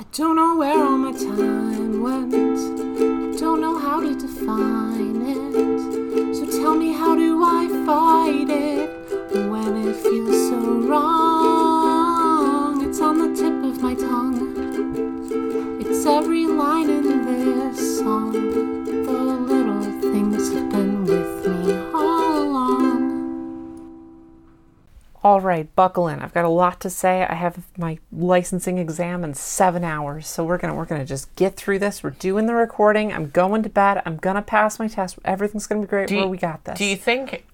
I don't know where all my time went. I don't know how to define it. So tell me, how do I fight it All right, buckle in. I've got a lot to say. I have my licensing exam in seven hours, so we're gonna we're gonna just get through this. We're doing the recording. I'm going to bed. I'm gonna pass my test. Everything's gonna be great. Do you- Where we got this. Do you think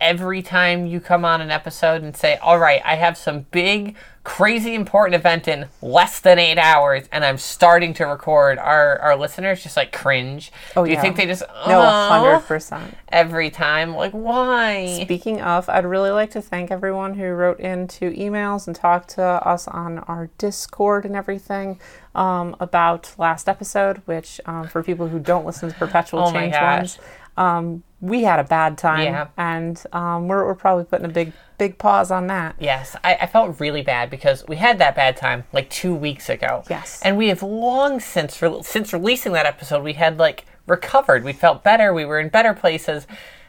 every time you come on an episode and say, "All right, I have some big, crazy important event in less than eight hours, and I'm starting to record," our our listeners just like cringe? Oh, Do you yeah. think they just no, "Oh," hundred percent. every time? Like why? Speaking of, I'd really like to thank everyone who wrote into emails and talked to us on our Discord and everything um, about last episode. Which, um, for people who don't listen to Perpetual Oh Change ones, um, we had a bad time, Yeah. and um, we're, we're probably putting a big big pause on that. Yes, I, I felt really bad because we had that bad time like two weeks ago. Yes. and we have long since re- since releasing that episode, we had like recovered. We felt better. We were in better places,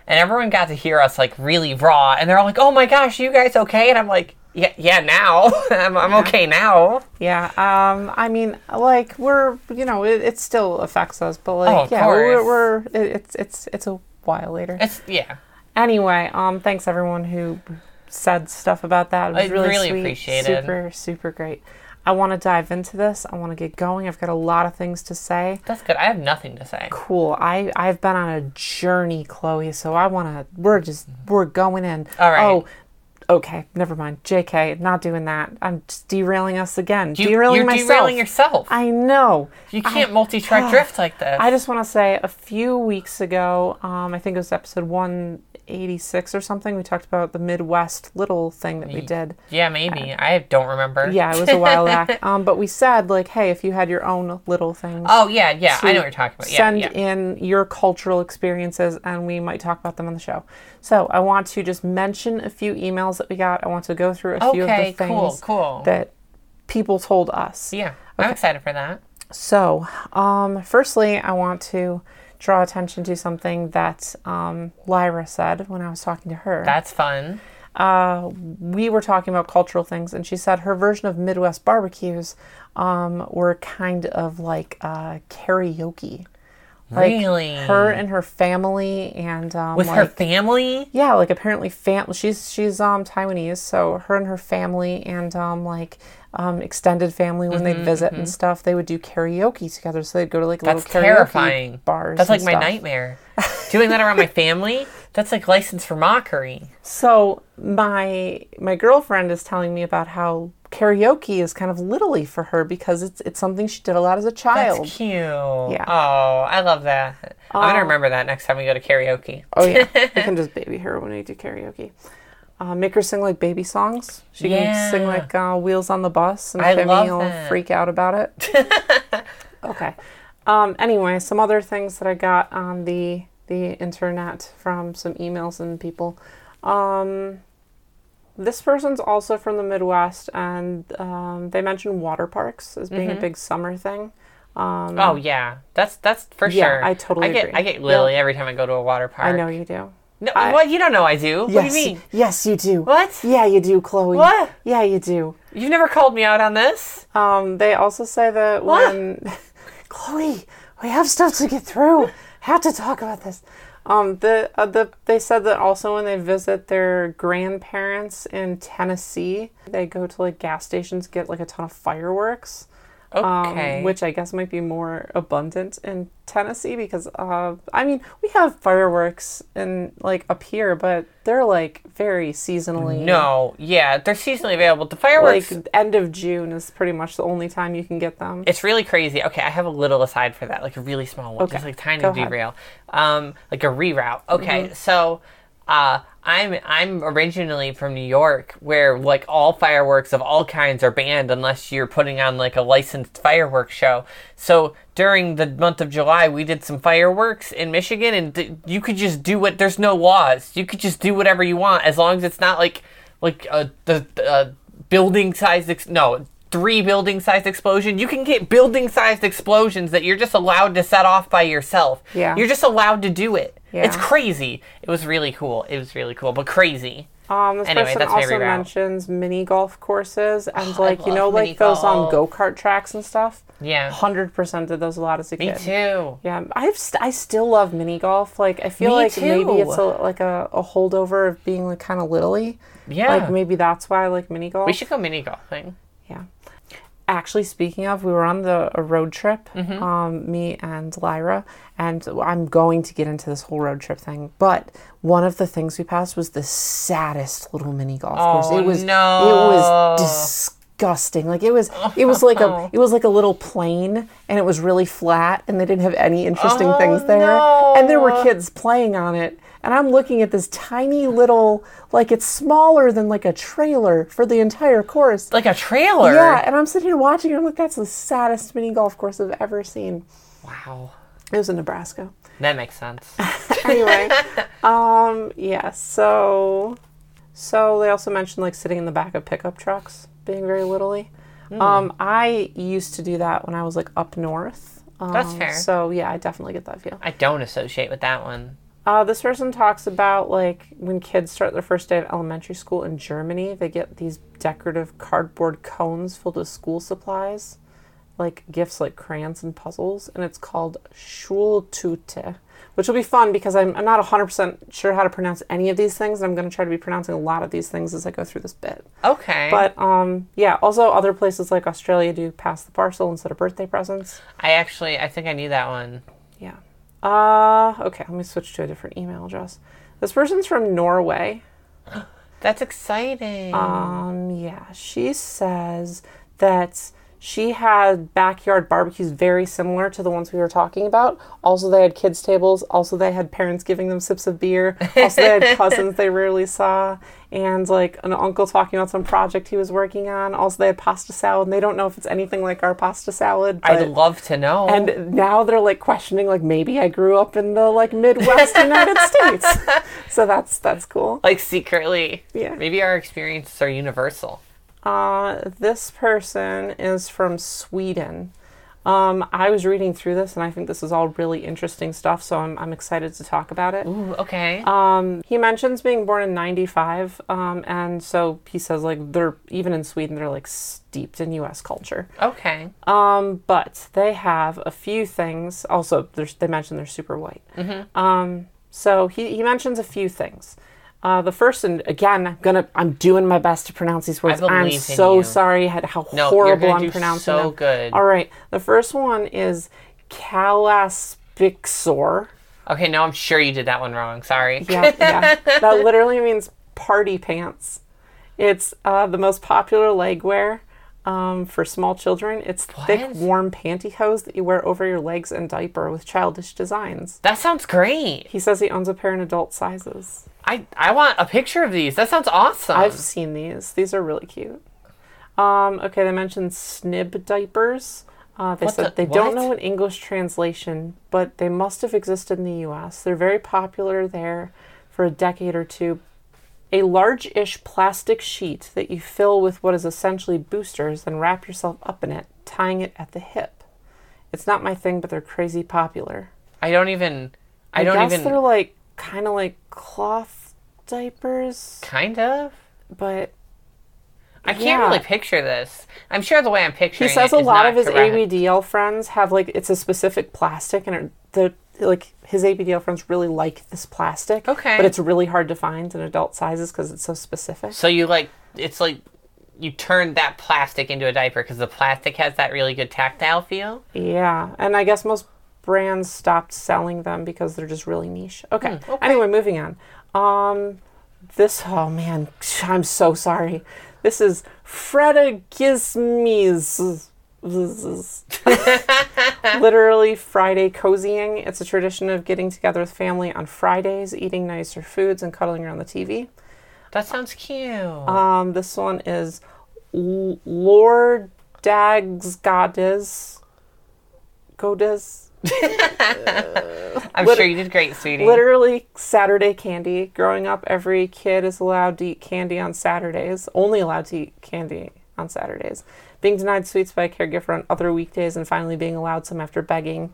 and everyone got to hear us like really raw. And they're all like, "Oh my gosh, you guys okay?" And I'm like, "Yeah, yeah, now I'm, I'm okay now." Yeah, um, I mean, like we're, you know, it, it still affects us, but like, Oh, yeah, we're, course. we're it, it's it's it's a while later. It's yeah. Anyway, um, thanks everyone who said stuff about that. It was I really, really sweet, appreciate it. super, super great. I want to dive into this. I want to get going. I've got a lot of things to say. That's good. I have nothing to say. Cool. I I've been on a journey, Chloe. So I want to. We're just we're going in. All right. Oh, okay. Never mind. Jk, not doing that. I'm just derailing us again. You, derailing you're myself. derailing yourself. I know. you can't multi-track drift like this. I just want to say a few weeks ago, um, I think it was episode 186 or something, we talked about the Midwest little thing that we did. yeah, maybe. I don't remember. Yeah, it was a while back. Um, but we said, like, hey, if you had your own little things, Oh yeah, yeah. I know what you're talking about. Yeah, send yeah. in your cultural experiences and we might talk about them on the show. So I want to just mention a few emails that we got. I want to go through a few of the Okay, things cool, cool. that people told us. Yeah, I'm excited for that. So, um, firstly, I want to draw attention to something that um, Lyra said when I was talking to her. That's fun. uh, we were talking about cultural things, and she said her version of Midwest barbecues um, were kind of like uh, karaoke. Like Really? her and her family, and um, With like, her family? yeah, like apparently fam she's she's um Taiwanese, so her and her family and um like um extended family when they'd visit and stuff, they would do karaoke together. So they'd go to like Mm-hmm, That's little karaoke terrifying. bars. That's like my stuff. nightmare. Doing that around my family? That's like license for mockery. So my my girlfriend is telling me about how karaoke is kind of littly for her because it's it's something she did a lot as a child. That's cute. Yeah. Oh, I love that. I'm gonna remember that next time we go to karaoke. Oh yeah, we can just baby her when we do karaoke. Uh, make her sing like baby songs. She can sing like uh, "Wheels on the Bus," and I Kimmy will that. freak out about it. okay. Um, anyway, some other things that I got on the the internet from some emails and people. Um, this person's also from the Midwest, and um, they mentioned water parks as being a big summer thing. Um, Oh yeah, that's that's for Yeah, sure. I totally I get agree. I get littly every time I go to a water park. I know you do. No, I- what you don't know I do. What do you mean? yes, you do. What? Yeah, you do, Chloe. What? Yeah, you do. You've never called me out on this. Um, they also say that What? when Chloe, we have stuff to get through. have to talk about this. Um, the uh, the they said that also when they visit their grandparents in Tennessee, they go to like gas stations get like a ton of fireworks. Um, Okay. which I guess might be more abundant in Tennessee because uh, I mean we have fireworks in like up here, but they're like very seasonally. no, yeah, they're seasonally available. The like fireworks. end of June is pretty much the only time you can get them. it's really crazy. Okay, I have a little aside for that, like a really small one, just like tiny go. Mm-hmm. derail, um, like a reroute. Okay, so uh, I'm I'm originally from New York, where like all fireworks of all kinds are banned unless you're putting on like a licensed fireworks show. So during the month of July, we did some fireworks in Michigan, and th- you could just do what. There's no laws. You could just do whatever you want as long as it's not like like uh, the uh, building sized Ex- no, three building sized explosion. You can get building sized explosions that you're just allowed to set off by yourself. Yeah. You're just allowed to do it. Yeah. It's crazy. It was really cool. It was really cool, but crazy. Um, this Anyway, person also mentions mini golf courses and Oh, like you know like those on go kart tracks and stuff. Yeah. Hundred percent did those a lot as a Me kid. too. Yeah, I've st- I still love mini golf. Like I feel Me like maybe it's a, like a, a holdover of being like kind of littly. Yeah. Like maybe that's why I like mini golf. we should go mini golfing. Actually, speaking of, we were on the a road trip, Mm-hmm. um, me and Lyra, and I'm going to get into this whole road trip thing. But one of the things we passed was the saddest little mini golf course. Oh, It was no. it was disgusting. Like it was it was like a it was like a little plane, and it was really flat, and they didn't have any interesting Oh, things there. no. And there were kids playing on it. And I'm looking at this tiny little, like it's smaller than like a trailer for the entire course. Like a trailer. Yeah, and I'm sitting here watching and I'm like, that's the saddest mini golf course I've ever seen. Wow. It was in Nebraska. That makes sense. Anyway, um, yeah. So, so they also mentioned like sitting in the back of pickup trucks, being very littly. Hmm. Um, I used to do that when I was like up north. Um, That's fair. So yeah, I definitely get that feel. I don't associate with that one. Uh, this person talks about like when kids start their first day of elementary school in Germany, they get these decorative cardboard cones filled with school supplies, like gifts like crayons and puzzles, and it's called Schultüte, which will be fun because I'm, I'm not 100% sure how to pronounce any of these things, and I'm going to try to be pronouncing a lot of these things as I go through this bit. Okay. But um, yeah, also other places like Australia do pass the parcel instead of birthday presents. I actually, I think I knew that one. Uh, okay, let me switch to a different email address. This person's from Norway. That's exciting. Um, yeah, she says that she had backyard barbecues very similar to the ones we were talking about. Also, they had kids' tables. Also, they had parents giving them sips of beer. Also, they had cousins they rarely saw. And like an uncle talking about some project he was working on. Also, they had pasta salad. And they don't know if it's anything like our pasta salad. But I'd love to know. and now they're like questioning like maybe I grew up in the like Midwest United States. So that's that's cool. like secretly. Yeah. Maybe our experiences are universal. Uh, this person is from Sweden. Um, I was reading through this and I think this is all really interesting stuff, so I'm, I'm excited to talk about it. Ooh, okay. Um, he mentions being born in 95, um, and so he says like they're even in Sweden, they're like steeped in US culture. okay. Um, but they have a few things. Also, they mention they're super white. Um, so he, he mentions a few things. Uh, the first, and again, I'm gonna, I'm doing my best to pronounce these words. I'm believe in so you. sorry how, how No, you're horrible I'm pronouncing so them. good. All right, the first one is Kalasbyxor. Okay, no, I'm sure you did that one wrong. Sorry. Yeah, yeah. That literally means party pants. It's uh, the most popular legwear um, for small children. It's thick, warm pantyhose that you wear over your legs and diaper with childish designs. That sounds great. He says he owns a pair in adult sizes. I I want a picture of these. That sounds awesome. I've seen these. These are really cute. Um, okay, they mentioned snib diapers. Uh, they What said the- they don't know an English translation, but they must have existed in the U.S. They're very popular there for a decade or two. A large-ish plastic sheet that you fill with what is essentially boosters, then wrap yourself up in it, tying it at the hip. It's not my thing, but they're crazy popular. I don't even. I, I, don't guess even. they're like kind of like cloth diapers, kind of. but I can't Yeah. really picture this. I'm sure the way I'm picturing it. He says a lot of his correct. ABDL friends have like it's a specific plastic, and it, the like his ABDL friends really like this plastic. Okay. but it's really hard to find in adult sizes because it's so specific. So you like it's like you turn that plastic into a diaper because the plastic has that really good tactile feel. Yeah, and I guess most brands stopped selling them because they're just really niche. Okay. Hmm, okay. Anyway, moving on. Um, this oh man, I'm so sorry. This is Fredagsmys. Literally Friday cozying. It's a tradition of getting together with family on Fridays, eating nicer foods, and cuddling around the TV. That sounds cute. Um, this one is Lord Dags Goddess. Goddess. I'm lit- sure you did great, sweetie. Literally Saturday candy. Growing up, every kid is allowed to eat candy on Saturdays. Only allowed to eat candy on Saturdays. being denied sweets by a caregiver on other weekdays and finally being allowed some after begging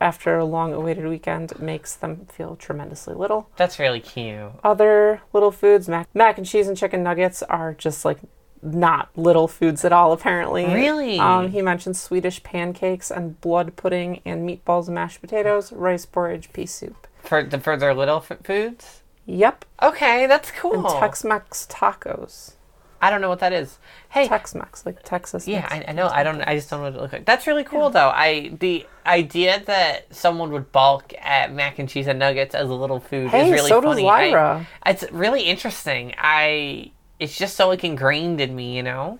after a long awaited weekend makes them feel tremendously little. That's really cute. Other little foods, mac, mac and cheese and chicken nuggets, are just like not little foods at all, apparently. Really? Um, he mentioned Swedish pancakes and blood pudding and meatballs and mashed potatoes, rice porridge, pea soup. For the for their little f- foods. Yep. Okay, that's cool. And Tex Mex tacos. I don't know what that is. Hey, Tex Mex, like Texas. yeah, I, I know. I don't. I just don't know what it looks like. That's really cool, though. I the idea that someone would balk at mac and cheese and nuggets as a little food Hey, is really so does funny. I- Lyra. it's really interesting. I. It's just so like ingrained in me, you know.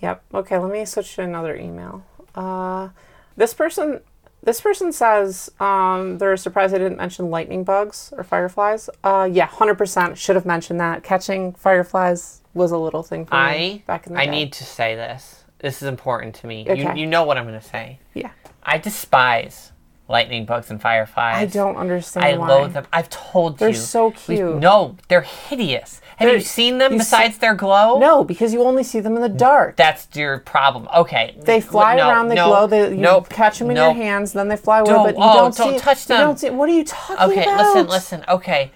Yep. Okay, let me switch to another email. Uh, this person, this person says um, they're surprised I didn't mention lightning bugs or fireflies. Uh, yeah, hundred percent should have mentioned that. Catching fireflies was a little thing for I me back in the I day. need to say this. This is important to me. You you know what I'm going to say. Yeah, I despise lightning bugs and fireflies. I don't understand. I why. loathe them. I've told you. They're you. so We- cute. no, they're hideous. Have They're- you seen them you besides their glow? No, because you only see them in the dark. That's your problem. Okay. They fly No, around the no, glow. They, you nope, catch them in nope. your hands, then they fly away. Don't- but you oh, don't, don't see, touch you them. don't see- what are you talking Okay, about? Okay, listen, listen. Okay.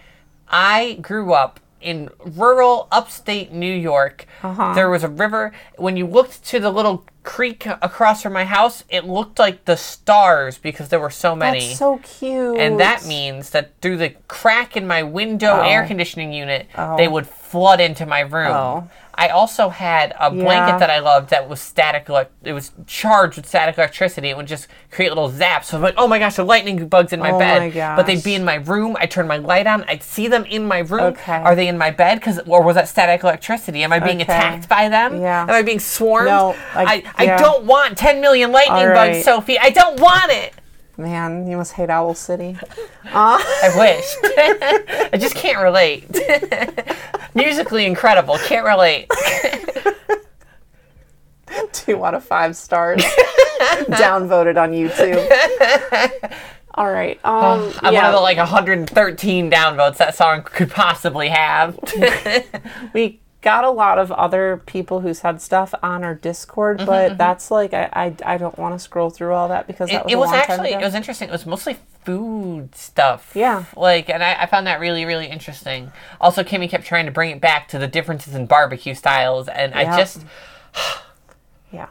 I grew up in rural upstate New York. Uh-huh. There was a river. When you looked to the little creek across from my house, it looked like the stars because there were so many. That's so cute. and that means that through the crack in my window Oh. air conditioning unit, Oh. they would flood into my room. Oh. I also had a Yeah. blanket that I loved that was static. It was charged with static electricity. It would just create little zaps. So I'm like, oh my gosh, the lightning bugs in my Oh bed. my But they'd be in my room. I turn my light on. I'd see them in my room. Okay. Are they in my bed? Cause or was that static electricity? Am I being Okay. attacked by them? Yeah. Am I being swarmed? No, I, I- I, don't want 10 million lightning All bugs. Sophie. I don't want it. Man, you must hate Owl City. I wish. I just can't relate. Musically incredible. Can't relate. Two out of five stars. Downvoted on YouTube. All right. Um, I'm yeah, one of the like 113 downvotes that song could possibly have. we got a lot of other people who said stuff on our Discord, mm-hmm, but mm-hmm. that's like I, I, I don't want to scroll through all that because that it, was, it was actually it was interesting. It was mostly food stuff. Yeah. Like, and I, I found that really really interesting. Also, Kimmy kept trying to bring it back to the differences in barbecue styles, and I just Yeah.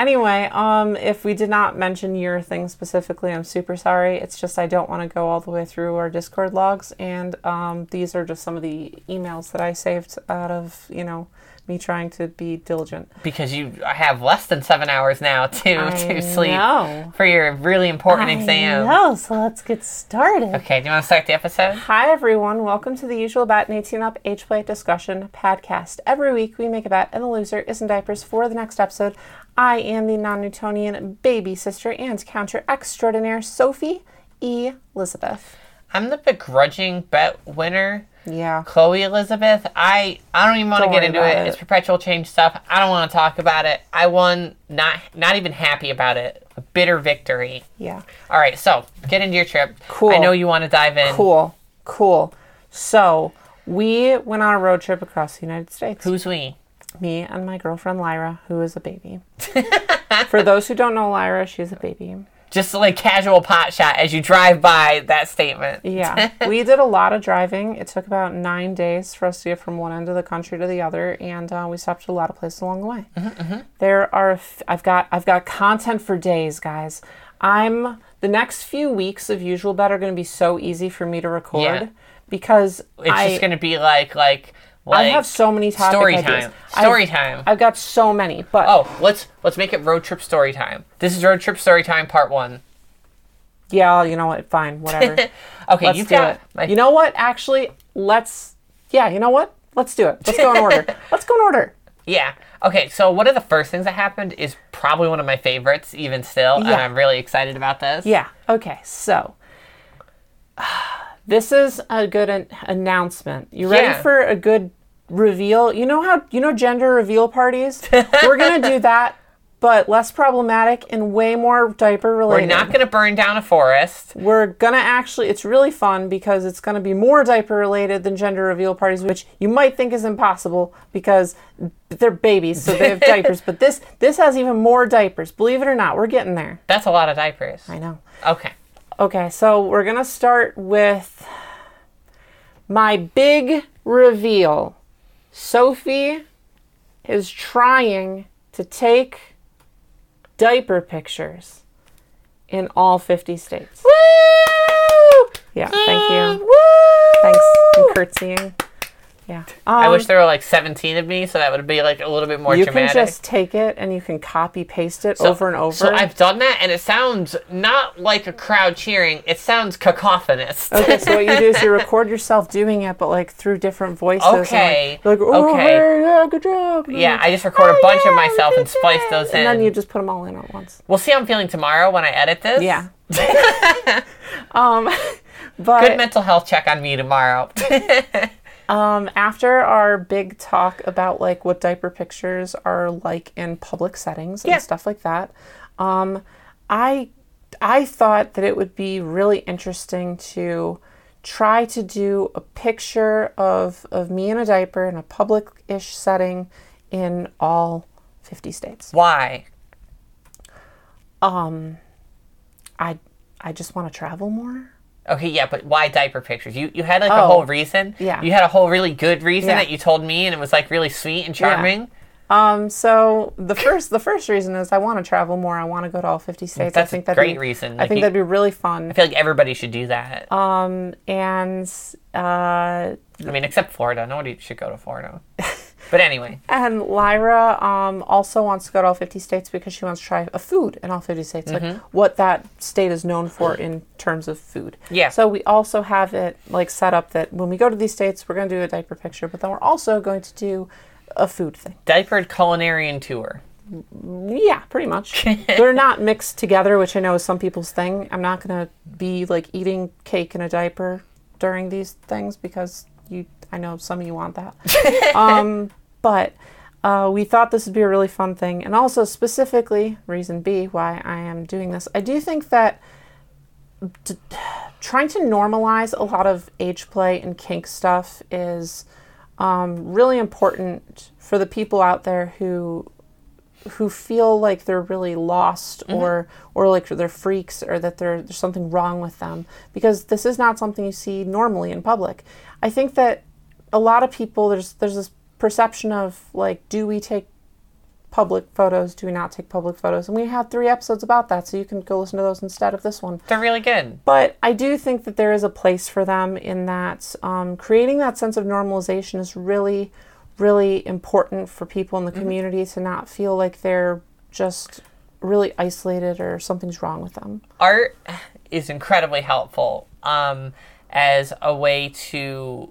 Anyway, um, if we did not mention your thing specifically, I'm super sorry. It's just I don't want to go all the way through our Discord logs, and um, these are just some of the emails that I saved out of you know me trying to be diligent. because you have less than seven hours now to I to sleep know. for your really important exam. know, so let's get started. Okay, do you want to start the episode? Hi, everyone. Welcome to the usual Bet and 18 Up Age Play Discussion podcast. Every week, we make a bet, and the loser is in diapers for the next episode. I am the non Newtonian baby sister and counter extraordinaire, Sophie E. Elizabeth. I'm the begrudging bet winner. Yeah. Chloe Elizabeth, I I don't even want to get into it. it. It's perpetual change stuff. I don't want to talk about it. I won, not not even happy about it. A bitter victory. Yeah. All right, so get into your trip. Cool. I know you want to dive in. Cool. Cool. So, we went on a road trip across the United States. Who's we? Me and my girlfriend Lyra, who is a baby. For those who don't know Lyra, she's a baby. Just like casual pot shot as you drive by that statement. Yeah, we did a lot of driving. It took about nine days for us to get from one end of the country to the other, and uh, we stopped at a lot of places along the way. There are, f- I've got, I've got content for days, guys. I'm the next few weeks of usual bet are going to be so easy for me to record Yeah. because It's I, just gonna be like like I have so many topic story ideas. time. I've- Story time. I've got so many, but Oh, let's let's make it road trip story time. This is road trip story time part one. yeah, you know what? Fine, whatever. Okay, Let's got it. my You know what? Actually, let's. Yeah, you know what? Let's do it. Let's go in order. Let's go in order. Yeah. Okay, so one of the first things that happened is probably one of my favorites, even still, and I'm really excited about this. Yeah. Okay. So this is a good an- announcement. You ready Yeah. for a good reveal? You know how you know gender reveal parties? We're gonna do that but less problematic and way more diaper related. We're not to burn down a forest. We're gonna actually, it's really fun because it's gonna be more diaper related than gender reveal parties, which you might think is impossible because they're babies, so they have diapers. But this this has even more diapers. Believe it or not, we're getting there. That's a lot of diapers. I know. Okay. Okay, so we're gonna start with my big reveal. Sophie is trying to take diaper pictures in all 50 states. Woo! Yeah, ah, thank you. Woo! Thanks. I'm curtsying. Yeah. I Um, wish there were like 17 of me, so that would be like a little bit more you dramatic. can just take it and you can copy paste it over and over. So I've done that, and it sounds not like a crowd cheering. It sounds cacophonous. Okay, so what you do is you record yourself doing it, but like through different voices. and, like- Okay, Like, oh, okay. hey, yeah, good job. Yeah, I just record a "Oh, bunch of myself and splice those it." in. And then you just put them all in at once. We'll see how I'm feeling tomorrow when I edit this. Yeah. um, but Good mental health check on me tomorrow. Um, after our big talk about like what diaper pictures are like in public settings and stuff like that, um, I I thought that it would be really interesting to try to do a picture of of me in a diaper in a public-ish setting in all 50 states. Why? Um, I I just want to travel more. Okay, yeah, but why diaper pictures? You you had like a Oh, whole reason. yeah. You had a whole really good reason Yeah. that you told me, and it was like really sweet and charming. Yeah. Um, so the first the first reason is I want to travel more. I want to go to all 50 states. That's I think a great be, reason. I think you- that'd be really fun. I feel like everybody should do that. Um, and uh, I mean, except Florida. Nobody should go to Florida. but anyway, and Lyra um also wants to go to all 50 states because she wants to try a food in all 50 states, like what that state is known for in terms of food. Yeah. So we also have it like set up that when we go to these states, we're going to do a diaper picture, but then we're also going to do a food thing. diapered culinarian tour. Yeah, pretty much. They're not mixed together, which I know is some people's thing. I'm not gonna be like eating cake in a diaper during these things because you. I know some of you want that. um, but uh, we thought this would be a really fun thing, and also specifically reason B why I am doing this. I do think that t- trying to normalize a lot of age play and kink stuff is um, really important for the people out there who who feel like they're really lost or or like they're freaks or that there- there's something wrong with them because this is not something you see normally in public. I think that a lot of people there's there's this perception of like do we take public photos do we not take public photos and we have three episodes about that so you can go listen to those instead of this one They're really good. but I do think that there is a place for them in that um, creating that sense of normalization is really, really important for people in the community to not feel like they're just really isolated or something's wrong with them. art is incredibly helpful um, as a way to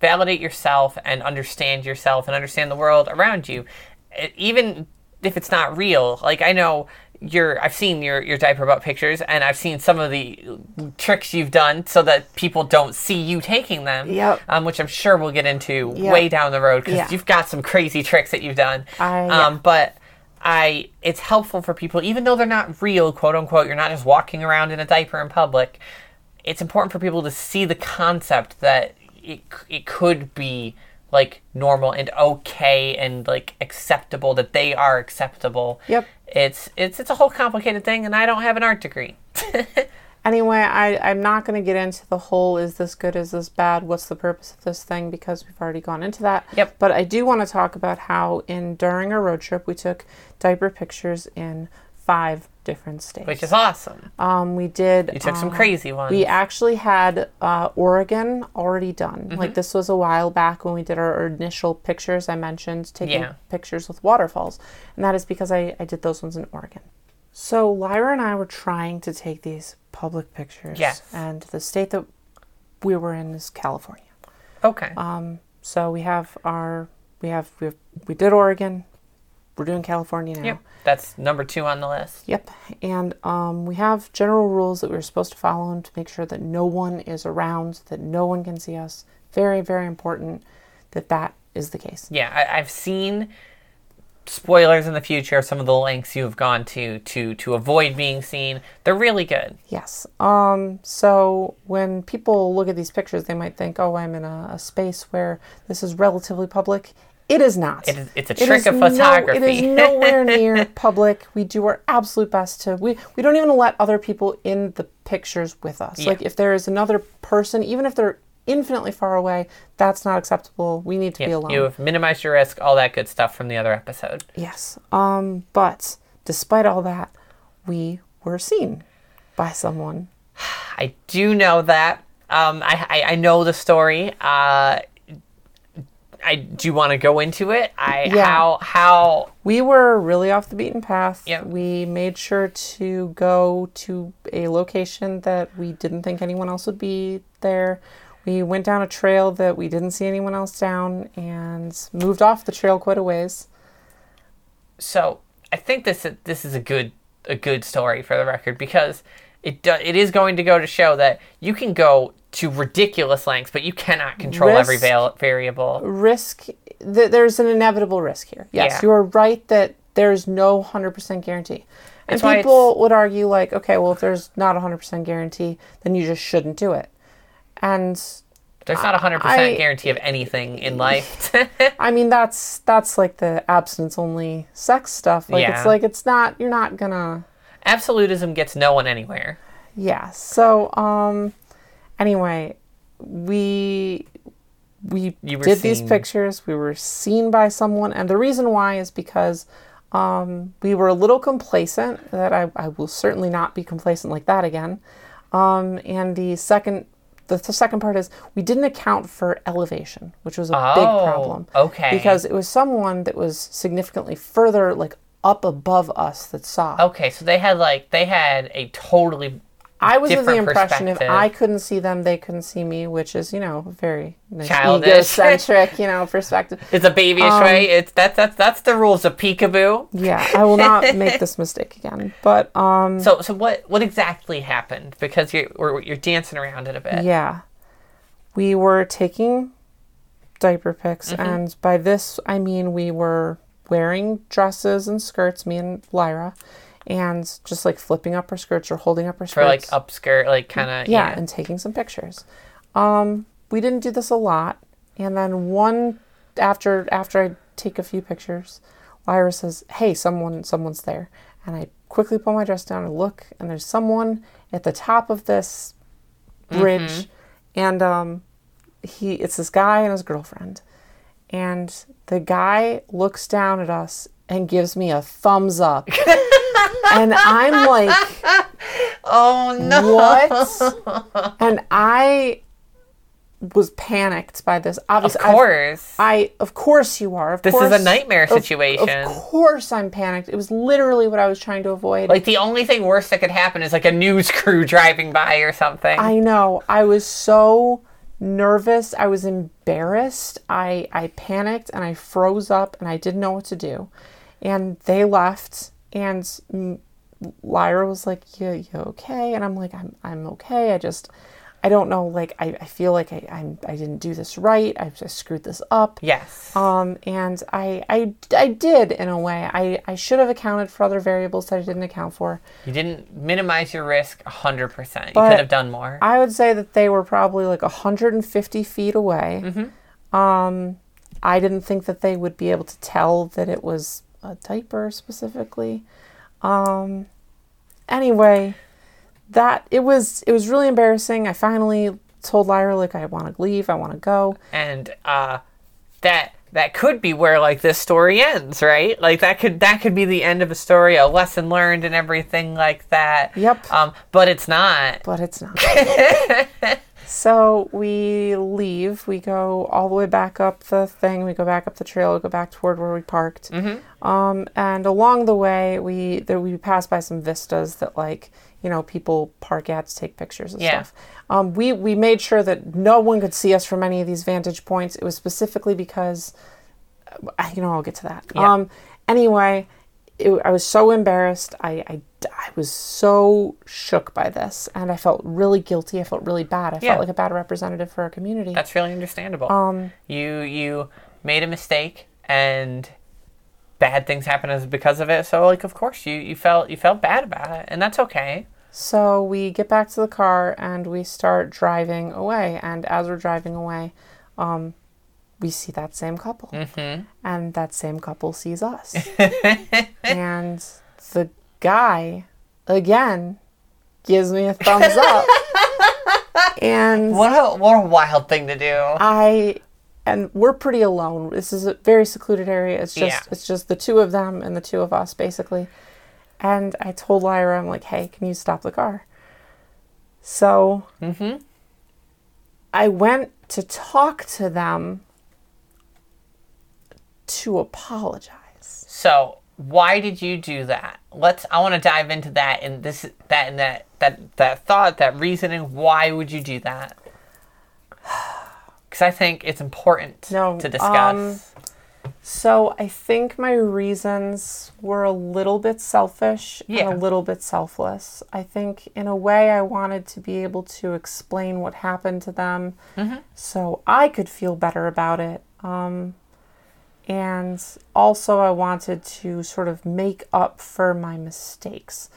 validate yourself and understand yourself and understand the world around you, even if it's not real. Like I know your, I've seen your your diaper butt pictures, and I've seen some of the tricks you've done so that people don't see you taking them. Yep. Um, which I'm sure we'll get into Yep. way down the road because Yeah. you've got some crazy tricks that you've done. I- um, but I it's helpful for people even though they're not real, quote unquote. You're not just walking around in a diaper in public. It's important for people to see the concept that it it could be like normal and okay and like acceptable that they are acceptable. Yep. It's it's it's a whole complicated thing, and I don't have an art degree. Anyway, I, I'm not going to get into the whole is this good, is this bad, what's the purpose of this thing because we've already gone into that. Yep. But I do want to talk about how in during our road trip we took diaper pictures in five different states. Which is awesome. Um, we did. You took some uh, crazy ones. We actually had uh, Oregon already done. Mm-hmm. Like this was a while back when we did our initial pictures. I mentioned taking Yeah. pictures with waterfalls, and that is because I, I did those ones in Oregon. So Lyra and I were trying to take these public pictures. Yes. And the state that we were in is California. okay. Um, so we have our we have we have, we did Oregon. We're doing California now. yep. That's number two on the list. Yep. And um, we have general rules that we're supposed to follow to make sure that no one is around, that no one can see us. Very, very important that that is the case. Yeah, I, I've seen spoilers in the future some of the lengths you have gone to to to avoid being seen. They're really good. Yes. Um, so when people look at these pictures, they might think, "Oh, I'm in a, a space where this is relatively public." It is not. It is, it's a trick of no- photography. it is nowhere near public. We do our absolute best to. We we don't even let other people in the pictures with us. Yeah. Like if there is another person, even if they're infinitely far away, that's not acceptable. We need to be alone. you have minimized your risk, all that good stuff from the other episode. Yes. Um, but despite all that, we were seen by someone. I do know that. Um, I, I I know the story. Uh, I do you want to go into it? I Yeah. how how We were really off the beaten path. Yep. We made sure to go to a location that we didn't think anyone else would be there. We went down a trail that we didn't see anyone else down and moved off the trail quite a ways. so I think this this is a good a good story for the record because it do, it is going to go to show that you can go to ridiculous lengths, but you cannot control every Risk- val- variable. Risk, th- there's an inevitable risk here. Yes, Yeah. you are right that there's no 100% guarantee. And That's people would argue, like, okay, well, if there's not a 100% guarantee, then you just shouldn't do it. And There's not a hundred percent guarantee of anything in life. I mean, that's that's like the abstinence only sex stuff. Like Yeah. it's like it's not you're not gonna Absolutism gets no one anywhere. yeah. So um anyway, we we did these pictures. We were seen by someone, and the reason why is because um, we were a little complacent. That I, I will certainly not be complacent like that again. Um, and the second, the, the second part is we didn't account for elevation, which was a big Oh, problem. okay. Because it was someone that was significantly further, like up above us, that saw. Okay, so they had like they had a totally I was of the impression if. I couldn't see them, they couldn't see me, which is, you know, very nice, Childish. egocentric, you know, perspective. It's a babyish Um, way. It's that's that's that's the rules of peekaboo. Yeah, I will not make this mistake again. But um, So so what what exactly happened? Because you're we're, you're dancing around it a bit. yeah, we were taking diaper pics, Mm-hmm. and by this I mean we were wearing dresses and skirts, me and Lyra, and just like flipping up her skirts or holding up her skirts For like upskirt, like kind of yeah, and taking some pictures. Um, we didn't do this a lot, and then one after after I take a few pictures, Lyra says, "Hey, someone someone's there," and I quickly pull my dress down and look, and there's someone at the top of this bridge, and um, he it's this guy and his girlfriend, and the guy looks down at us and gives me a thumbs up. and I'm like, Oh no! what? and I was panicked by this. Of Obviously, I've- course. I, of course you are. Of This is a course- nightmare of- situation. Of, course, I'm panicked. It was literally what I was trying to avoid. like the only thing worse that could happen is like a news crew driving by or something. I know. I was so nervous. I was embarrassed. I I panicked and I froze up and I didn't know what to do. And they left and Lyra was like, "You you okay?" And I'm like, "I'm I'm okay. I just I don't know. Like I, I feel like I I'm I didn't do this right. I just screwed this up." yes. Um, and I, I, I did in a way. I, I should have accounted for other variables that I didn't account for. you didn't minimize your risk 100%. You could have done more. I would say that they were probably like 150 feet away. Um, I didn't think that they would be able to tell that it was a diaper specifically. Um, anyway, that it was it was really embarrassing. I finally told Lyra like I want to leave. I want to go. and uh that that could be where like this story ends right like that could that could be the end of a story a lesson learned and everything like that Yep. um but it's not but it's not. so we leave. We go all the way back up the thing. We go back up the trail. We go back toward where we parked. Um, and along the way, we there we pass by some vistas that like you know people park at to take pictures and Yeah. stuff. Um, we we made sure that no one could see us from any of these vantage points. It was specifically because uh, you know I'll get to that. Yeah. Um, anyway, it, I was so embarrassed. I, I I was so shook by this, and I felt really guilty. I felt really bad. I Yeah. felt like a bad representative for our community. that's really understandable Um, you you made a mistake and bad things happen as because of it. So like, of course, you you felt you felt bad about it, and that's okay. So we get back to the car and we start driving away. And as we're driving away, um, we see that same couple. Mm-hmm. And that same couple sees us. and the guy, again, gives me a thumbs up. and What a what a wild thing to do. I and we're pretty alone. This is a very secluded area. It's just Yeah. it's just the two of them and the two of us basically. And I told Lyra, I'm like, hey, can you stop the car? So Mm-hmm. I went to talk to them to apologize. So why did you do that? Let's. I want to dive into that and this that and that that that thought that reasoning. Why would you do that? Because I think it's important No, to discuss. um, So I think my reasons were a little bit selfish Yeah. and a little bit selfless. I think in a way I wanted to be able to explain what happened to them Mm-hmm. so I could feel better about it. Um, and also I wanted to sort of make up for my mistakes.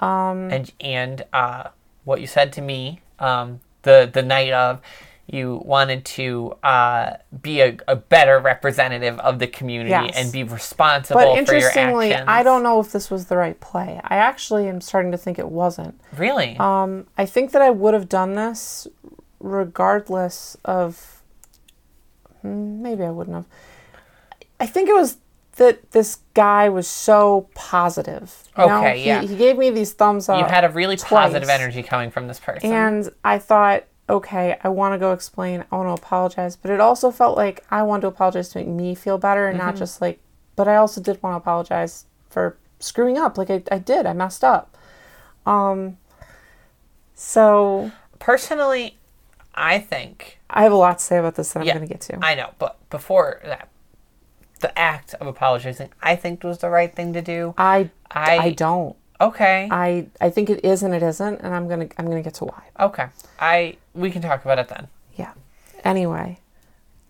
and and uh, what you said to me um, the the night of you wanted to uh, be a, a better representative of the community Yes. and be responsible But for your interestingly. I don't know if this was the right play. I actually am starting to think it wasn't. really. Um, I think that I would have done this regardless of. Hmm, Maybe I wouldn't have. I think it was that this guy was so positive. you know? Okay, He- yeah. He gave me these thumbs up. you had a really positive energy coming from this person. And I thought, okay, I want to go explain. I want to apologize. But it also felt like I wanted to apologize to make me feel better and Mm-hmm. not just like, but I also did want to apologize for screwing up. Like I, I did. I messed up. Um, so Personally, I think I have a lot to say about this that I'm going to get to. I know, but before that, the act of apologizing, I think was the right thing to do. I, I, I don't. okay, I, I think it is and it isn't, and I'm gonna I'm gonna get to why. okay. I we can talk about it then. Yeah. Anyway,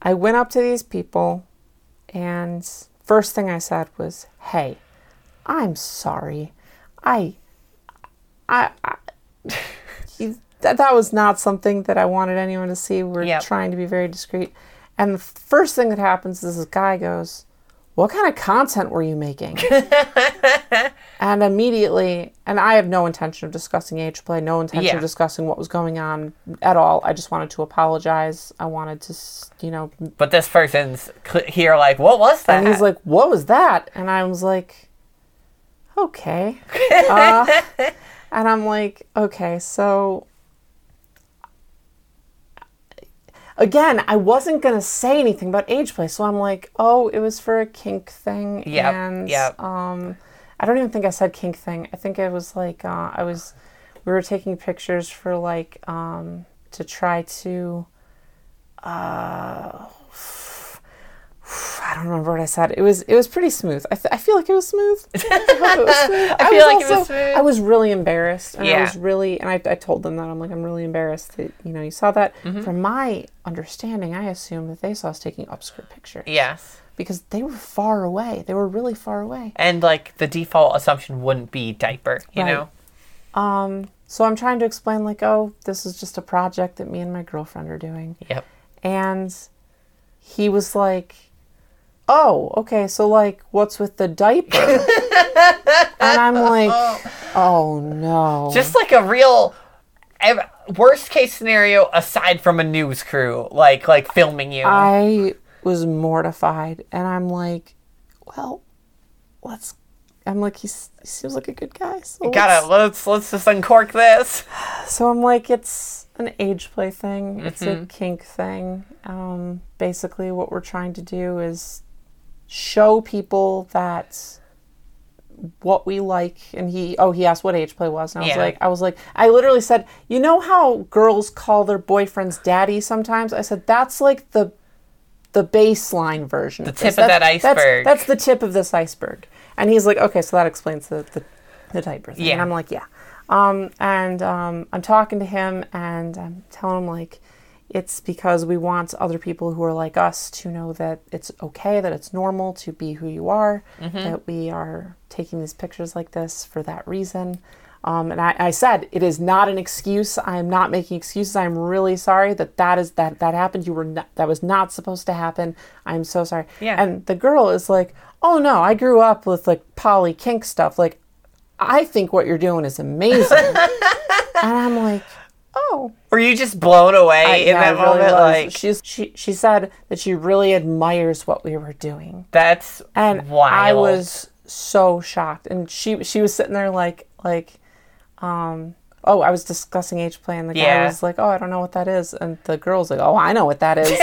I went up to these people, and first thing I said was, "Hey, I'm sorry. I, I, I you, that that was not something that I wanted anyone to see. We're Yep. trying to be very discreet." And the first thing that happens is this guy goes, "What kind of content were you making?" and immediately, and I have no intention of discussing age play, no intention Yeah. of discussing what was going on at all. I just wanted to apologize. I wanted to, s- you know, But this person's here, like, what was that? and he's like, "What was that?" And I was like, "Okay," uh, and I'm like, "Okay, so." Again, I wasn't gonna say anything about age play, so I'm like, "Oh, it was for a kink thing." Yeah. and yep. um, I don't even think I said kink thing. I think it was like uh, I was, we were taking pictures for like um, to try to, uh, I don't remember what I said. It was it was pretty smooth. I, th- I feel like it was smooth. I, it was smooth. I feel like it was smooth. I was really embarrassed, and I Yeah. was really, and I, I told them that I'm like I'm really embarrassed that you know you saw that. Mm-hmm. From my understanding, I assume that they saw us taking upskirt pictures yes. because they were far away. They were really far away. And, like, the default assumption wouldn't be diaper, you Right. know? Um, so I'm trying to explain like, oh, this is just a project that me and my girlfriend are doing. Yep. And he was like, "Oh, okay. So like, what's with the diaper?" and I'm like, "Oh no!" Just like a real ev- worst case scenario aside from a news crew, like, like filming you. I was mortified, and I'm like, "Well, let's." I'm like, he's, he seems like a good guy. So Gotta, let's- let's, let's just uncork this. So I'm like, it's an age play thing. It's Mm-hmm. a kink thing. Um, basically, what we're trying to do is show people that what we like. And he, oh, he asked what age play was, and I was Yeah. like, I was like, I literally said, you know how girls call their boyfriends daddy sometimes? I said that's like the the baseline version. The tip of that iceberg. That's, the tip of this iceberg. And he's like, okay, so that explains the the, the diaper thing. And Yeah. I'm like, yeah. Um, and um, I'm talking to him and I'm telling him like, it's because we want other people who are like us to know that it's okay, that it's normal to be who you are, that we are taking these pictures like this for that reason. Um, and I, I said it is not an excuse. I am not making excuses. I'm really sorry that that is that that happened. You were not, that was not supposed to happen. I'm so sorry. Yeah. And the girl is like, oh no, I grew up with like poly kink stuff. Like, I think what you're doing is amazing. and I'm like, oh, Were you just blown away I- in yeah, that I really moment? was. Like she's she she said that she really admires what we were doing, that's and wild. I was so shocked. And she she was sitting there like like, um. Oh, I was discussing age play, and the guy Yeah. was like, "Oh, I don't know what that is," and the girl's like, "Oh, I know what that is."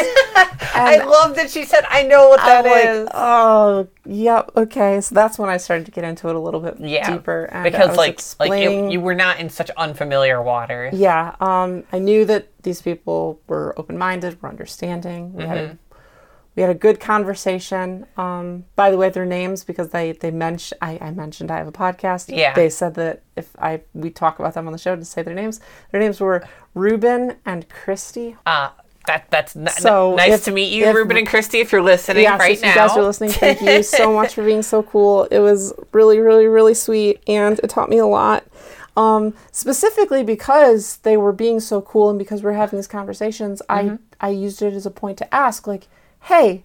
I love that she said, "I know what that I'm is." like, oh, yep, okay. So that's when I started to get into it a little bit yeah, deeper, because like like it, you were not in such unfamiliar waters. Yeah, um, I knew that these people were open minded, were understanding. We Mm-hmm. a, we had a good conversation. Um, by the way, their names because they they mentioned I, I mentioned I have a podcast. Yeah. they said that if I we talk about them on the show to say their names. Their names were Ruben and Christy. Uh, that that's n- So nice if- to meet you, if- Ruben and Christy. If you're listening Yeah, so right if now, you guys are listening, thank you so much for being so cool. It was really, really, really sweet, and it taught me a lot. Um, specifically because they were being so cool, and because we're having these conversations, Mm-hmm. I I used it as a point to ask, like, "Hey,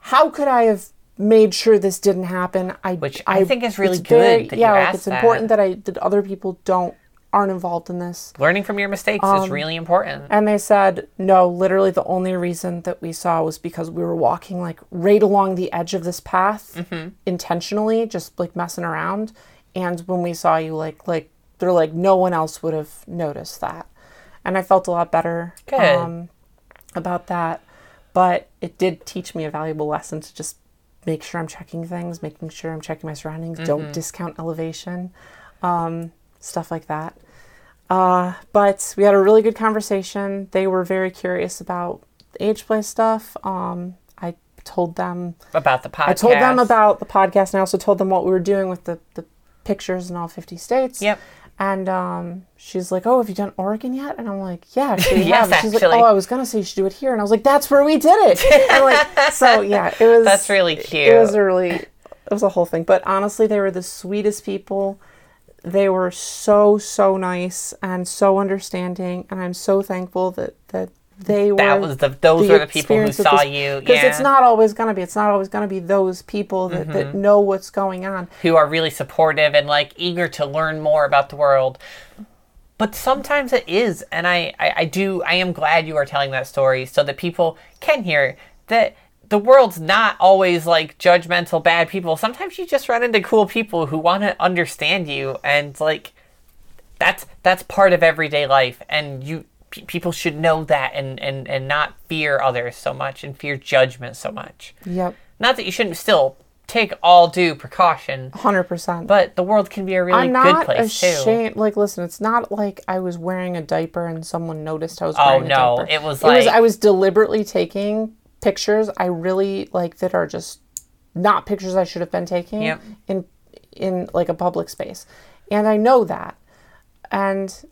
how could I have made sure this didn't happen?" I Which I think is really very- good that you yeah, like it's that. important that I that other people don't aren't involved in this. learning from your mistakes Um, is really important. And they said, no, literally the only reason that we saw was because we were walking like right along the edge of this path Mm-hmm. intentionally, just like messing around. And when we saw you, like, like, they're like, no one else would have noticed that. And I felt a lot better Good. about that. But it did teach me a valuable lesson to just make sure I'm checking things, making sure I'm checking my surroundings, Mm-hmm. don't discount elevation, um, stuff like that. Uh, but we had a really good conversation. They were very curious about age play stuff. Um, I told them about the podcast. I told them about the podcast, and I also told them what we were doing with the, the pictures in all 50 states. Yep. And um, she's like, "Oh, have you done Oregon yet?" And I'm like, "Yeah, actually, Yes, have." She's actually. like, "Oh, I was gonna say you should do it here," and I was like, "That's where we did it." and like, so yeah, it was. That's really cute. It was a really, it was a whole thing. But honestly, they were the sweetest people. They were so so nice and so understanding, and I'm so thankful that that they were. That was the those were the people who saw this- you. because Yeah. it's not always going to be it's not always going to be those people that, Mm-hmm. that know what's going on who are really supportive and like eager to learn more about the world. But sometimes it is, and I, I, I do I am glad you are telling that story so that people can hear that the world's not always like judgmental bad people. Sometimes you just run into cool people who want to understand you and like that's that's part of everyday life and you pe- people should know that and, and and not fear others so much and fear judgment so much. yep Not that you shouldn't still take all due precaution, 100% but the world can be a really i'm good not place too. ashamed like listen it's not like i was wearing a diaper and someone noticed i was Oh, wearing a no, diaper it was it was like- i was deliberately taking pictures i really like that are just not pictures i should have been taking Yep. in in like a public space and i know that and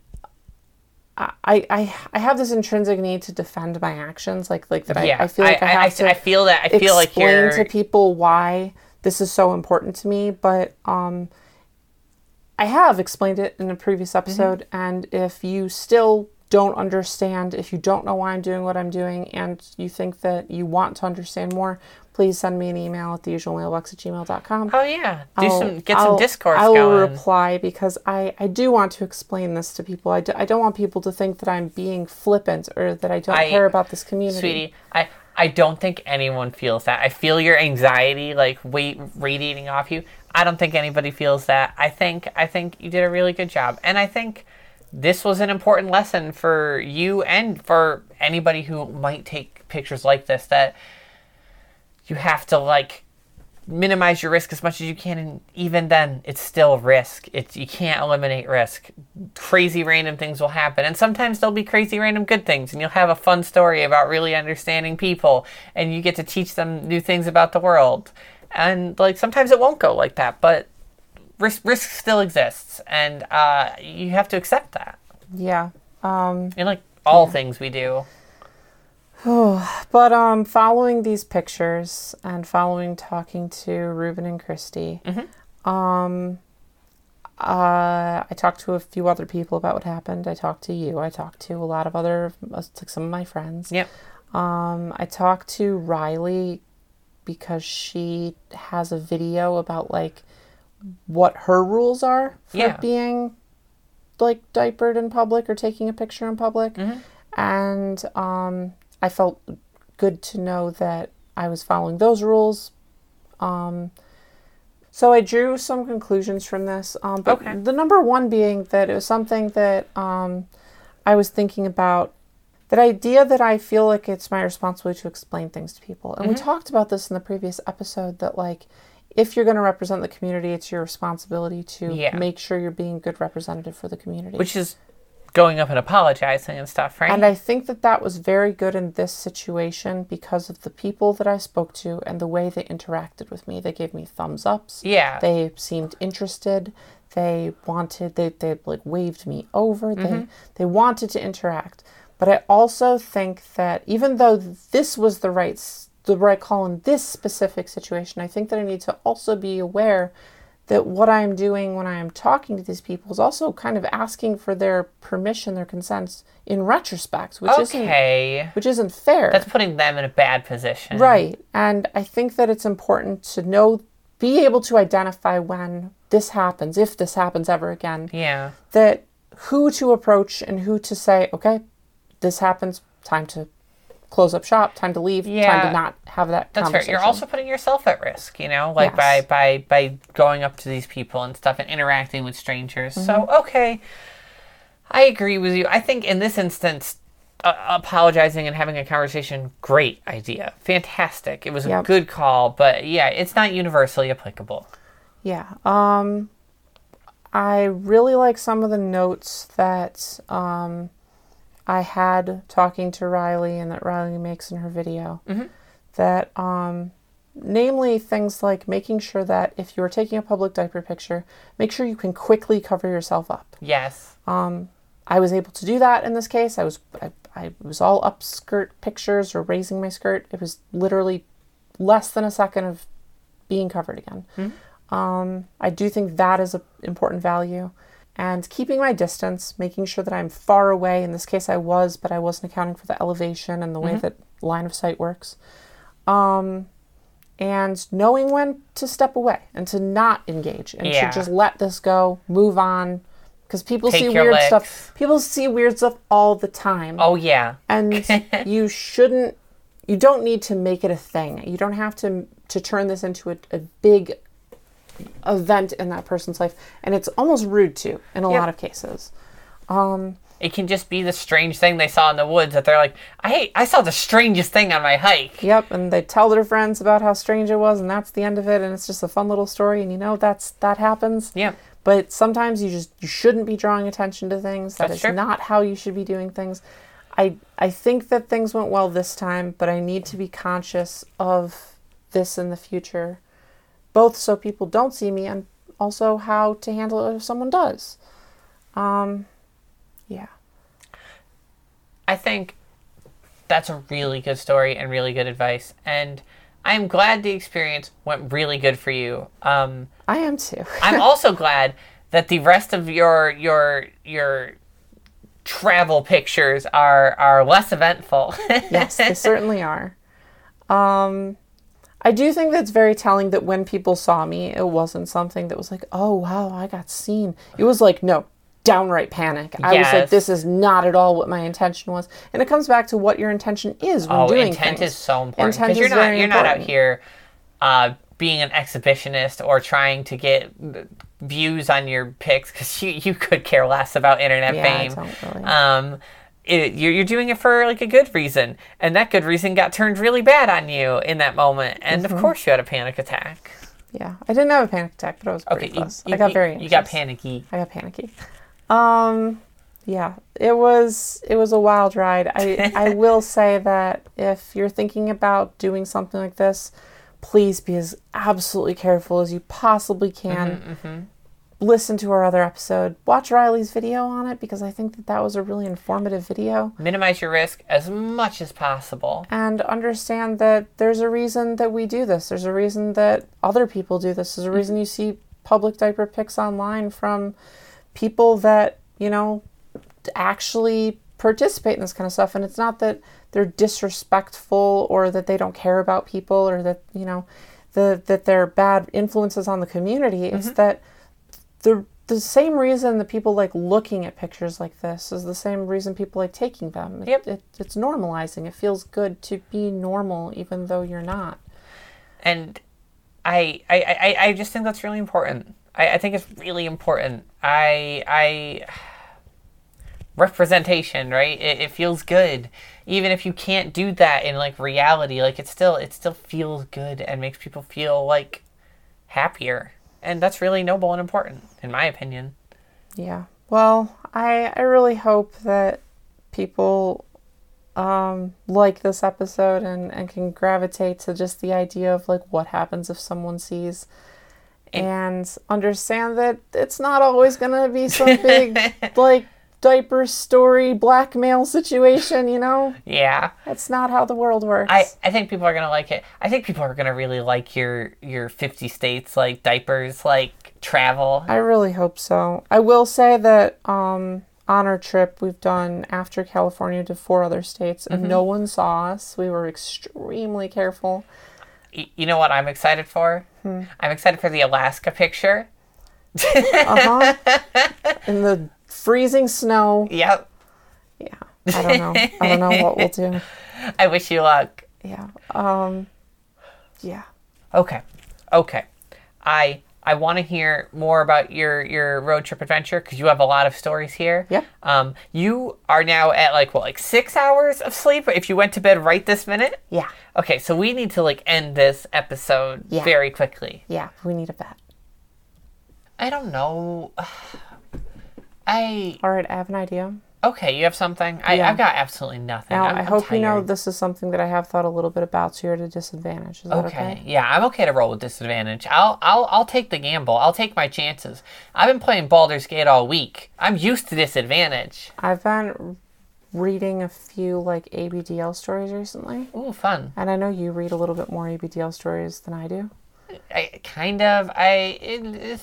I, I I have this intrinsic need to defend my actions, like like that. Yeah, I, I feel like I, have I, to. I feel that. I feel like explain to people why this is so important to me, but um, I have explained it in a previous Mm-hmm. episode, and if you still don't understand, if you don't know why I'm doing what I'm doing, and you think that you want to understand more, please send me an email at theusualmailbox at gmail.com. oh yeah, do I'll- some get some I'll- discourse I will reply because I, I do want to explain this to people. I, do, I don't want people to think that I'm being flippant or that I don't I- care about this community. Sweetie, I I don't think anyone feels that. I feel your anxiety like wait radiating off you. I don't think anybody feels that. I think I think you did a really good job, and I think this was an important lesson for you and for anybody who might take pictures like this. That you have to like minimize your risk as much as you can and even then it's still risk it's you can't eliminate risk crazy random things will happen and sometimes there'll be crazy random good things and you'll have a fun story about really understanding people and you get to teach them new things about the world and like sometimes it won't go like that but risk risk still exists and uh, you have to accept that Yeah. Um, in like all things we do But um, following these pictures and following talking to Ruben and Christy, um, uh, I talked to a few other people about what happened. I talked to you. I talked to a lot of other, to some of my friends. Yep. Um, I talked to Riley because she has a video about like what her rules are for Yeah. being like diapered in public or taking a picture in public. And um, I felt good to know that I was following those rules. Um, so I drew some conclusions from this. Um, but Okay. the number one being that it was something that um, I was thinking about that idea that I feel like it's my responsibility to explain things to people. And we talked about this in the previous episode that like if you're going to represent the community, it's your responsibility to Yeah. make sure you're being a good representative for the community. Which is going up and apologizing and stuff, right? and I think that that was very good in this situation because of the people that I spoke to and the way they interacted with me. They gave me thumbs ups. Yeah. They seemed interested. They wanted they they like waved me over. They mm-hmm. they wanted to interact. But I also think that even though this was the right the right call in this specific situation, I think that I need to also be aware that what I'm doing when I am talking to these people is also kind of asking for their permission, their consents in retrospect, which isn't which isn't fair. That's putting them in a bad position. Right. And I think that it's important to know, be able to identify when this happens, if this happens ever again, Yeah. that who to approach and who to say, okay, this happens, time to close up shop, time to leave, yeah. time to not have that That's fair. You're also putting yourself at risk, you know, like Yes. by by by going up to these people and stuff and interacting with strangers. So Mm-hmm. okay, I agree with you. I think in this instance, uh, apologizing and having a conversation, great idea, fantastic. It was a Yep. good call, but yeah, it's not universally applicable. Yeah. Um I really like some of the notes that um I had talking to Riley and that Riley makes in her video. That um namely things like making sure that if you are taking a public diaper picture, make sure you can quickly cover yourself up. Yes. I was able to do that in this case. I was I, I was all up skirt pictures or raising my skirt. It was literally less than a second of being covered again. Um, I do think that is an important value. And keeping my distance, making sure that I'm far away. In this case, I was, but I wasn't accounting for the elevation and the way that line of sight works. Um, and knowing when to step away and to not engage and Yeah. to just let this go, move on. Because people Take see weird licks. stuff. People see weird stuff all the time Oh yeah. and you shouldn't you don't need to make it a thing you don't have to to turn this into a, a big event in that person's life and it's almost rude to in a Yep. lot of cases Um, It can just be the strange thing they saw in the woods that they're like, I I saw the strangest thing on my hike. yep and they tell their friends about how strange it was and that's the end of it and it's just a fun little story and you know that's that happens Yeah. but sometimes you just you shouldn't be drawing attention to things That That's is true. not how you should be doing things i i think that things went well this time but i need to be conscious of this in the future both so people don't see me and also how to handle it if someone does um yeah I think that's a really good story and really good advice. And I'm glad the experience went really good for you. Um, i am too I'm also glad that the rest of your your your travel pictures are are less eventful. yes, they certainly are. Um, I do think that's very telling that when people saw me, it wasn't something that was like, oh, wow, I got seen. It was like, no, downright panic. I was like, this is not at all what my intention was. And it comes back to what your intention is when oh, doing intent things. is so important because you're not you're not out here uh, being an exhibitionist or trying to get views on your pics because you you could care less about internet Yeah, I fame. don't really. Um, it, you're, you're doing it for like a good reason, and that good reason got turned really bad on you in that moment, and Mm-hmm. of course you had a panic attack. Yeah, I didn't have a panic attack, but I was pretty Okay, close. you- I got you- very you got panicky. I got panicky. Um, yeah, it was it was a wild ride. I I will say that if you're thinking about doing something like this, please be as absolutely careful as you possibly can. Listen to our other episode, watch Riley's video on it because I think that that was a really informative video. Minimize your risk as much as possible. And understand that there's a reason that we do this. There's a reason that other people do this. There's a reason mm-hmm. you see public diaper pics online from people that, you know, actually participate in this kind of stuff. And it's not that they're disrespectful or that they don't care about people or that, you know, the, that they're bad influences on the community. It's mm-hmm. that the the same reason that people like looking at pictures like this is the same reason people like taking them. It, Yep. it, it's normalizing. It feels good to be normal, even though you're not. and I, I, I, I just think that's really important. I, I think it's really important. I, I, representation, right? It, it feels good, even if you can't do that in like reality. Like it still, it still feels good and makes people feel like happier, and that's really noble and important, in my opinion. Yeah. Well, I I really hope that people um, like this episode and, and can gravitate to just the idea of like what happens if someone sees and understand that it's not always gonna be some big like diaper story blackmail situation, you know? Yeah. That's not how the world works. I, I think people are gonna like it. I think people are gonna really like your your fifty states like diapers like travel. I really hope so. I will say that um, on our trip, we've done after California to four other states, and no one saw us. We were extremely careful. Y- you know what I'm excited for? Hmm. I'm excited for the Alaska picture. Uh huh. In the freezing snow. Yep. Yeah. I don't know. I don't know what we'll do. I wish you luck. Yeah. Um. Yeah. Okay. Okay. I I want to hear more about your your road trip adventure because you have a lot of stories here. Yeah. Um, you are now at like what, like six hours of sleep if you went to bed right this minute. Yeah. Okay, so we need to like end this episode Yeah. very quickly. Yeah. We need a bet. I don't know. I All right. I have an idea. okay. You have something. I, Yeah. I've got absolutely nothing. Now, I'm, i I'm hope you know tired. this is something that I have thought a little bit about, so you're at a disadvantage. Is that Okay. okay? Yeah, I'm okay to roll with disadvantage. I'll I'll I'll take the gamble. I'll take my chances. I've been playing Baldur's Gate all week. I'm used to disadvantage. I've been reading a few like ABDL stories recently. Ooh, fun. And I know you read a little bit more ABDL stories than I do. I kind of I it,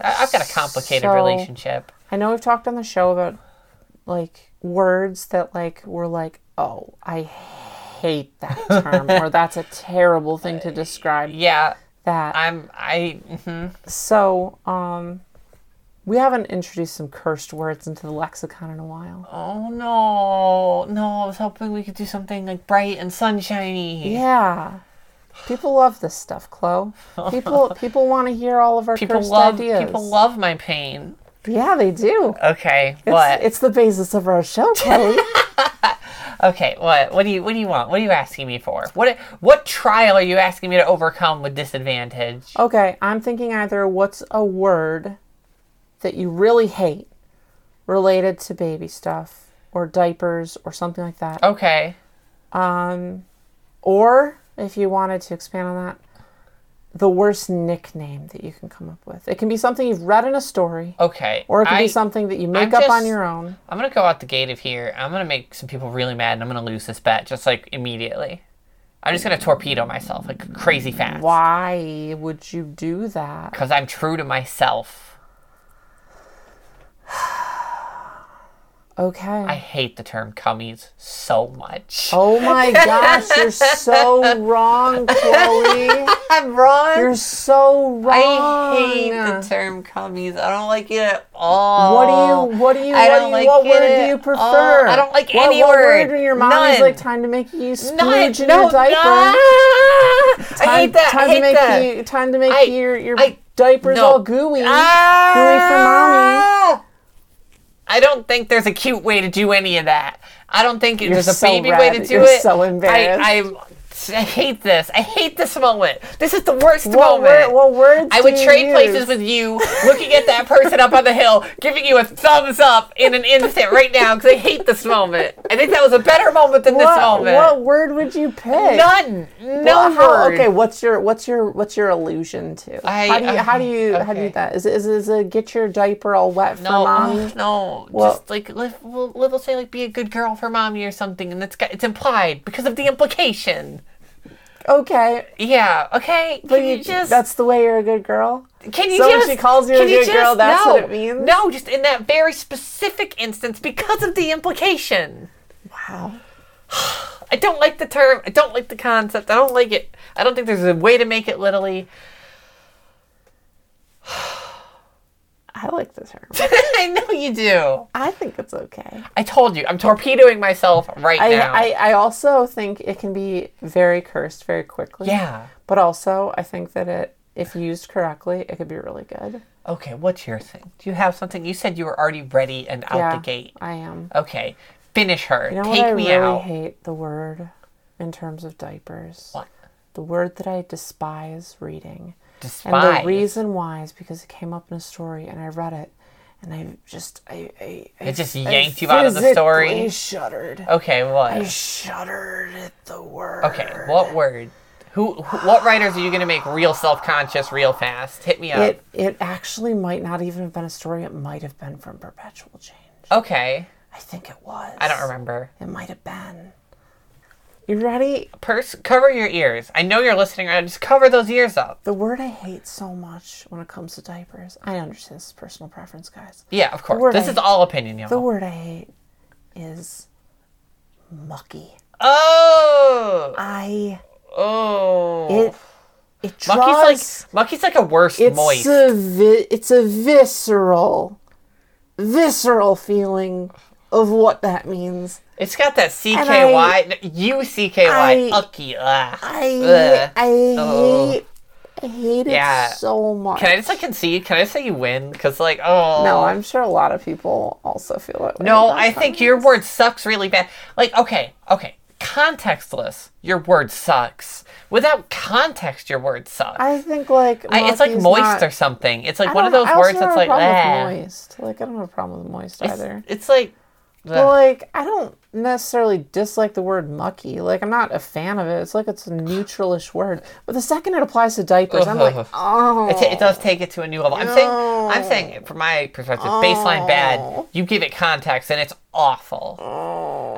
I've got a complicated So- relationship. I know we've talked on the show about like words that like were like, oh, I hate that term, or that's a terrible thing to describe Yeah, that. I'm I mhm. so, um, we haven't introduced some cursed words into the lexicon in a while. Oh no. No, I was hoping we could do something like bright and sunshiny. Yeah. People love this stuff, Chloe. People people want to hear all of our People cursed love ideas. people love my pain. Yeah, they do. Okay, It's, what? it's the basis of our show, Chloe. Okay, what? What do you what do you want? What are you asking me for? What what trial are you asking me to overcome with disadvantage? okay, I'm thinking either what's a word that you really hate related to baby stuff or diapers or something like that. Okay. Um, or if you wanted to expand on that, the worst nickname that you can come up with. It can be something you've read in a story, Okay. or it can I, be something that you make I'm up on your own. I'm gonna go out the gate of here. I'm gonna make some people really mad, and I'm gonna lose this bet just like immediately. I'm just gonna torpedo myself like crazy fast. Why would you do that? Because I'm true to myself. Okay. I hate the term cummies so much. Oh my gosh, you're so wrong, Chloe. I'm wrong. You're so wrong. I hate the term cummies. I don't like it at all. What do you? What do you? I what don't do you, like what it word do you prefer? all. I don't like what, any what word. word in your mom is like time to make you splooge in no, your diaper? nah. I hate that. time I to make that. you. Time to make I- your your I- diapers no. all gooey. Ah! Gooey for mommy. I don't think there's a cute way to do any of that. I don't think You're there's a so baby red. way to do You're it. so embarrassed. I, I hate this. I hate this moment. This is the worst What, moment. word, what words? I would trade use? places with you, looking at that person up on the hill, giving you a thumbs up in an instant right now because I hate this moment. I think that was a better moment than this What, moment. what word would you pick? None. No Well, how- okay, what's your what's your what's your allusion to? I- how do you uh, how do okay, you how do you that? Is it, is is it get your diaper all wet for No, mommy? no, Well- just like li- we'll, we'll say like be a good girl for mommy or something, and it's got, it's implied because of the implication. Okay, Yeah, okay. but Can you, you just that's the way you're a good girl. Can you So when just she calls you a good girl, that's no, what it means? No, just in that very specific instance because of the implication. Wow. I don't like the term. I don't like the concept. I don't like it. I don't think there's a way to make it literally. I like the term. I know you do. I think it's okay. I told you. I'm torpedoing myself right I, now. I, I also think it can be very cursed very quickly. yeah. But also, I think that it, if used correctly, it could be really good. Okay. What's your thing? Do you have something? You said you were already ready and out yeah, the gate. I am. Okay. Finish her. You know Take what I me really out. hate the word in terms of diapers. What? The word that I despise reading. Despise. And the reason why is because it came up in a story and I read it and I just I, I, I It just I yanked you out of the story? shuddered. Okay. What? I shuddered at the word. Okay, what word? Who, who what writers are you going to make real self-conscious real fast? Hit me up. It it actually might not even have been a story. It might have been from Perpetual Change. okay. I think it was. I don't remember. It might have been. You ready? Purse, cover your ears. I know you're listening right now. Just cover those ears up. The word I hate so much when it comes to diapers. I understand this is personal preference, guys. Yeah, of course. This I- is all opinion, y'all. The word I hate is mucky. oh, I oh. it it draws. Mucky's like Mucky's like a worse it's moist. a vi- it's a visceral, visceral feeling of what that means. it's got that CKY, U C K Y, I- ucky. ugh. I Ugh. I Oh. hate I hate it Yeah. so much. Can I just like concede? Can I say you win? Because like, oh No, I'm sure a lot of people also feel way. No, I think your word sucks really bad. Like, okay, okay, contextless, your word sucks. Without context, your word sucks. I think like I, it's like moist not- or something. It's like one of those words that's like, eh. moist. Like I don't have a problem with moist It's, either. it's like, But like I don't necessarily dislike the word mucky. Like I'm not a fan of it. It's like it's a neutralish word. But the second it applies to diapers, I'm like, oh. it, ta- it does take it to a new level. I'm saying, I'm saying, from my perspective, baseline bad. Oh. You give it context, and it's awful.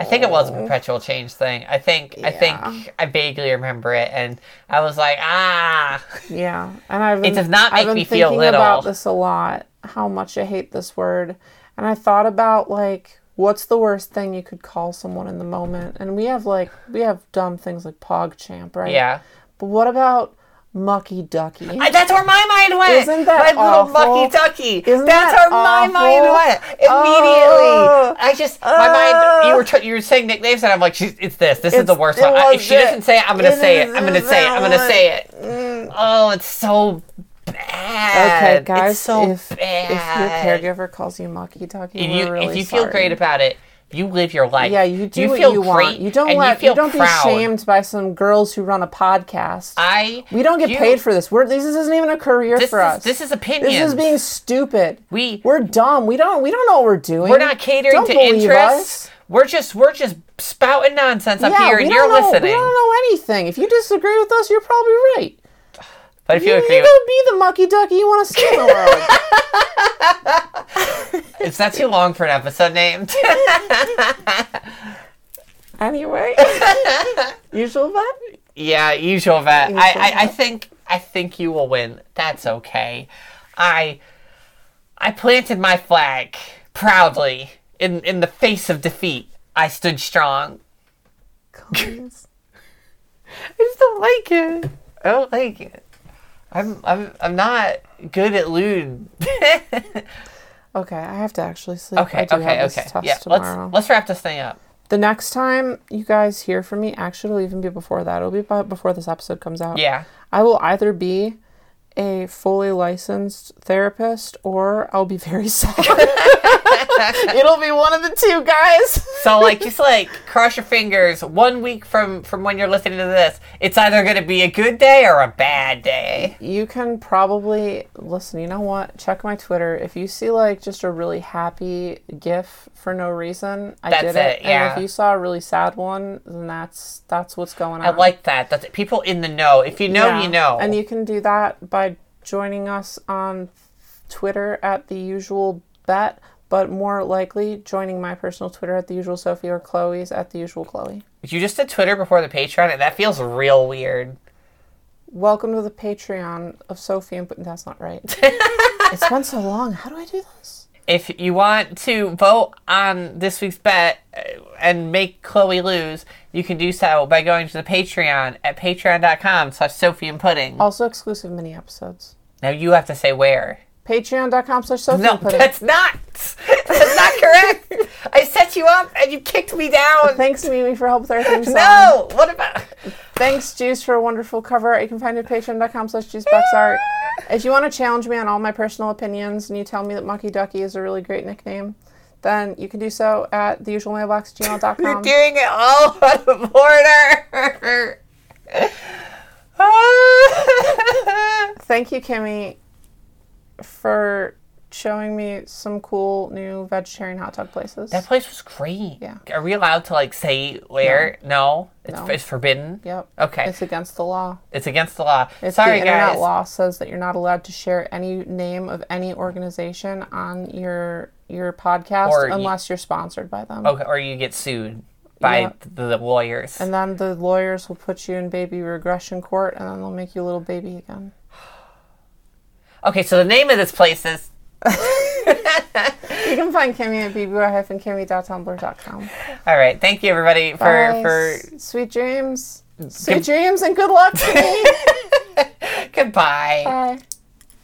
I think it was a perpetual change thing. I think, I think I vaguely remember it, and I was like, ah. Yeah, and I've been, does not I've been me feel thinking little. about this a lot. How much I hate this word, and I thought about like what's the worst thing you could call someone in the moment. And we have like we have dumb things like PogChamp, right? Yeah. But what about Mucky Ducky? I, that's where my mind went. Isn't that my little mucky ducky? Isn't that's that where my mind went immediately. Oh. I just my oh. mind. You were t- you were saying nicknames, and I'm like, she's, it's this. This is the worst one. I, if she it. doesn't say it, I'm gonna It say it. I'm gonna say it. I'm gonna say it. Oh, it's so bad. Okay, guys, it's so if, bad. if your caregiver calls you Mucky Ducky, If you really if you feel great about it, you live your life. yeah, you do you what feel you great, want. You don't let you, feel don't proud. be shamed by some girls who run a podcast. I we don't get you- paid for this. We're this isn't even a career for is us. this is This is being stupid. We- we're dumb. We don't we don't know what we're doing. We're not catering Don't to interests. us. We're just we're just spouting nonsense up yeah, here, and you're know, listening. We don't know anything. If you disagree with us, you're probably right. But if You, you you agree, go with, be the mucky ducky you want to see in the world. it's not too long for an episode name. anyway, usual bet. yeah, usual bet. Usual I, I, I think I think you will win. That's okay. I I planted my flag proudly in in the face of defeat. I stood strong. I just don't like it. I don't like it. I'm I'm I'm not good at lewd. Okay, I have to actually sleep. okay, I do okay, okay. Yeah, tomorrow. let's let's wrap this thing up. The next time you guys hear from me, actually, it'll even be before that. It'll be about before this episode comes out. Yeah. I will either be a fully licensed therapist or I'll be very sad. It'll be one of the two guys. so like just like cross your fingers one week from from when you're listening to this it's either going to be a good day or a bad day You can probably listen. You know what? Check my Twitter. If you see like just a really happy GIF for no reason, I That's did it, yeah. And if you saw a really sad one, then that's that's what's going on. i like that that's people in the know if you know Yeah. you know And you can do that by joining us on Twitter at the usual bet, but more likely joining my personal Twitter at the usual Sophie or Chloe's at the usual Chloe. you just did twitter before the patreon and that feels real weird Welcome to the Patreon of Sophie and that's not right. it's been so long. How do I do this? If you want to vote on this week's bet uh, and make Chloe lose, you can do so by going to the Patreon at patreon.com slash Sophie and Pudding. Also exclusive mini episodes. Now you have to say where. Patreon.com slash Sophie No, and Pudding. that's not. That's not correct. I set you up and you kicked me down. Thanks, Mimi, for help with our theme song. No. What about? Thanks, Juice, for a wonderful cover. You can find it at patreon.com slash juiceboxart. If you want to challenge me on all my personal opinions and you tell me that Mucky Ducky is a really great nickname, then you can do so at theusualmailbox@gmail.com. You're doing it all out of order. Thank you, Kimmy, for showing me some cool new vegetarian hot dog places. that place was great. Yeah. Are we allowed to like say where? No. It's, No. it's forbidden. Yep. Okay. It's against the law. It's against the law. It's Sorry, the internet guys. law says that you're not allowed to share any name of any organization on your your podcast Or unless you're sponsored by them. Okay, or you get sued by Yeah. the, the lawyers. And then the lawyers will put you in baby regression court and then they'll make you a little baby again. okay, so the name of this place is. You can find Kimmy at bb-kimmy.tumblr.com. All right, thank you everybody for Bye. for sweet dreams. Sweet Good- dreams and good luck to me. goodbye. Bye.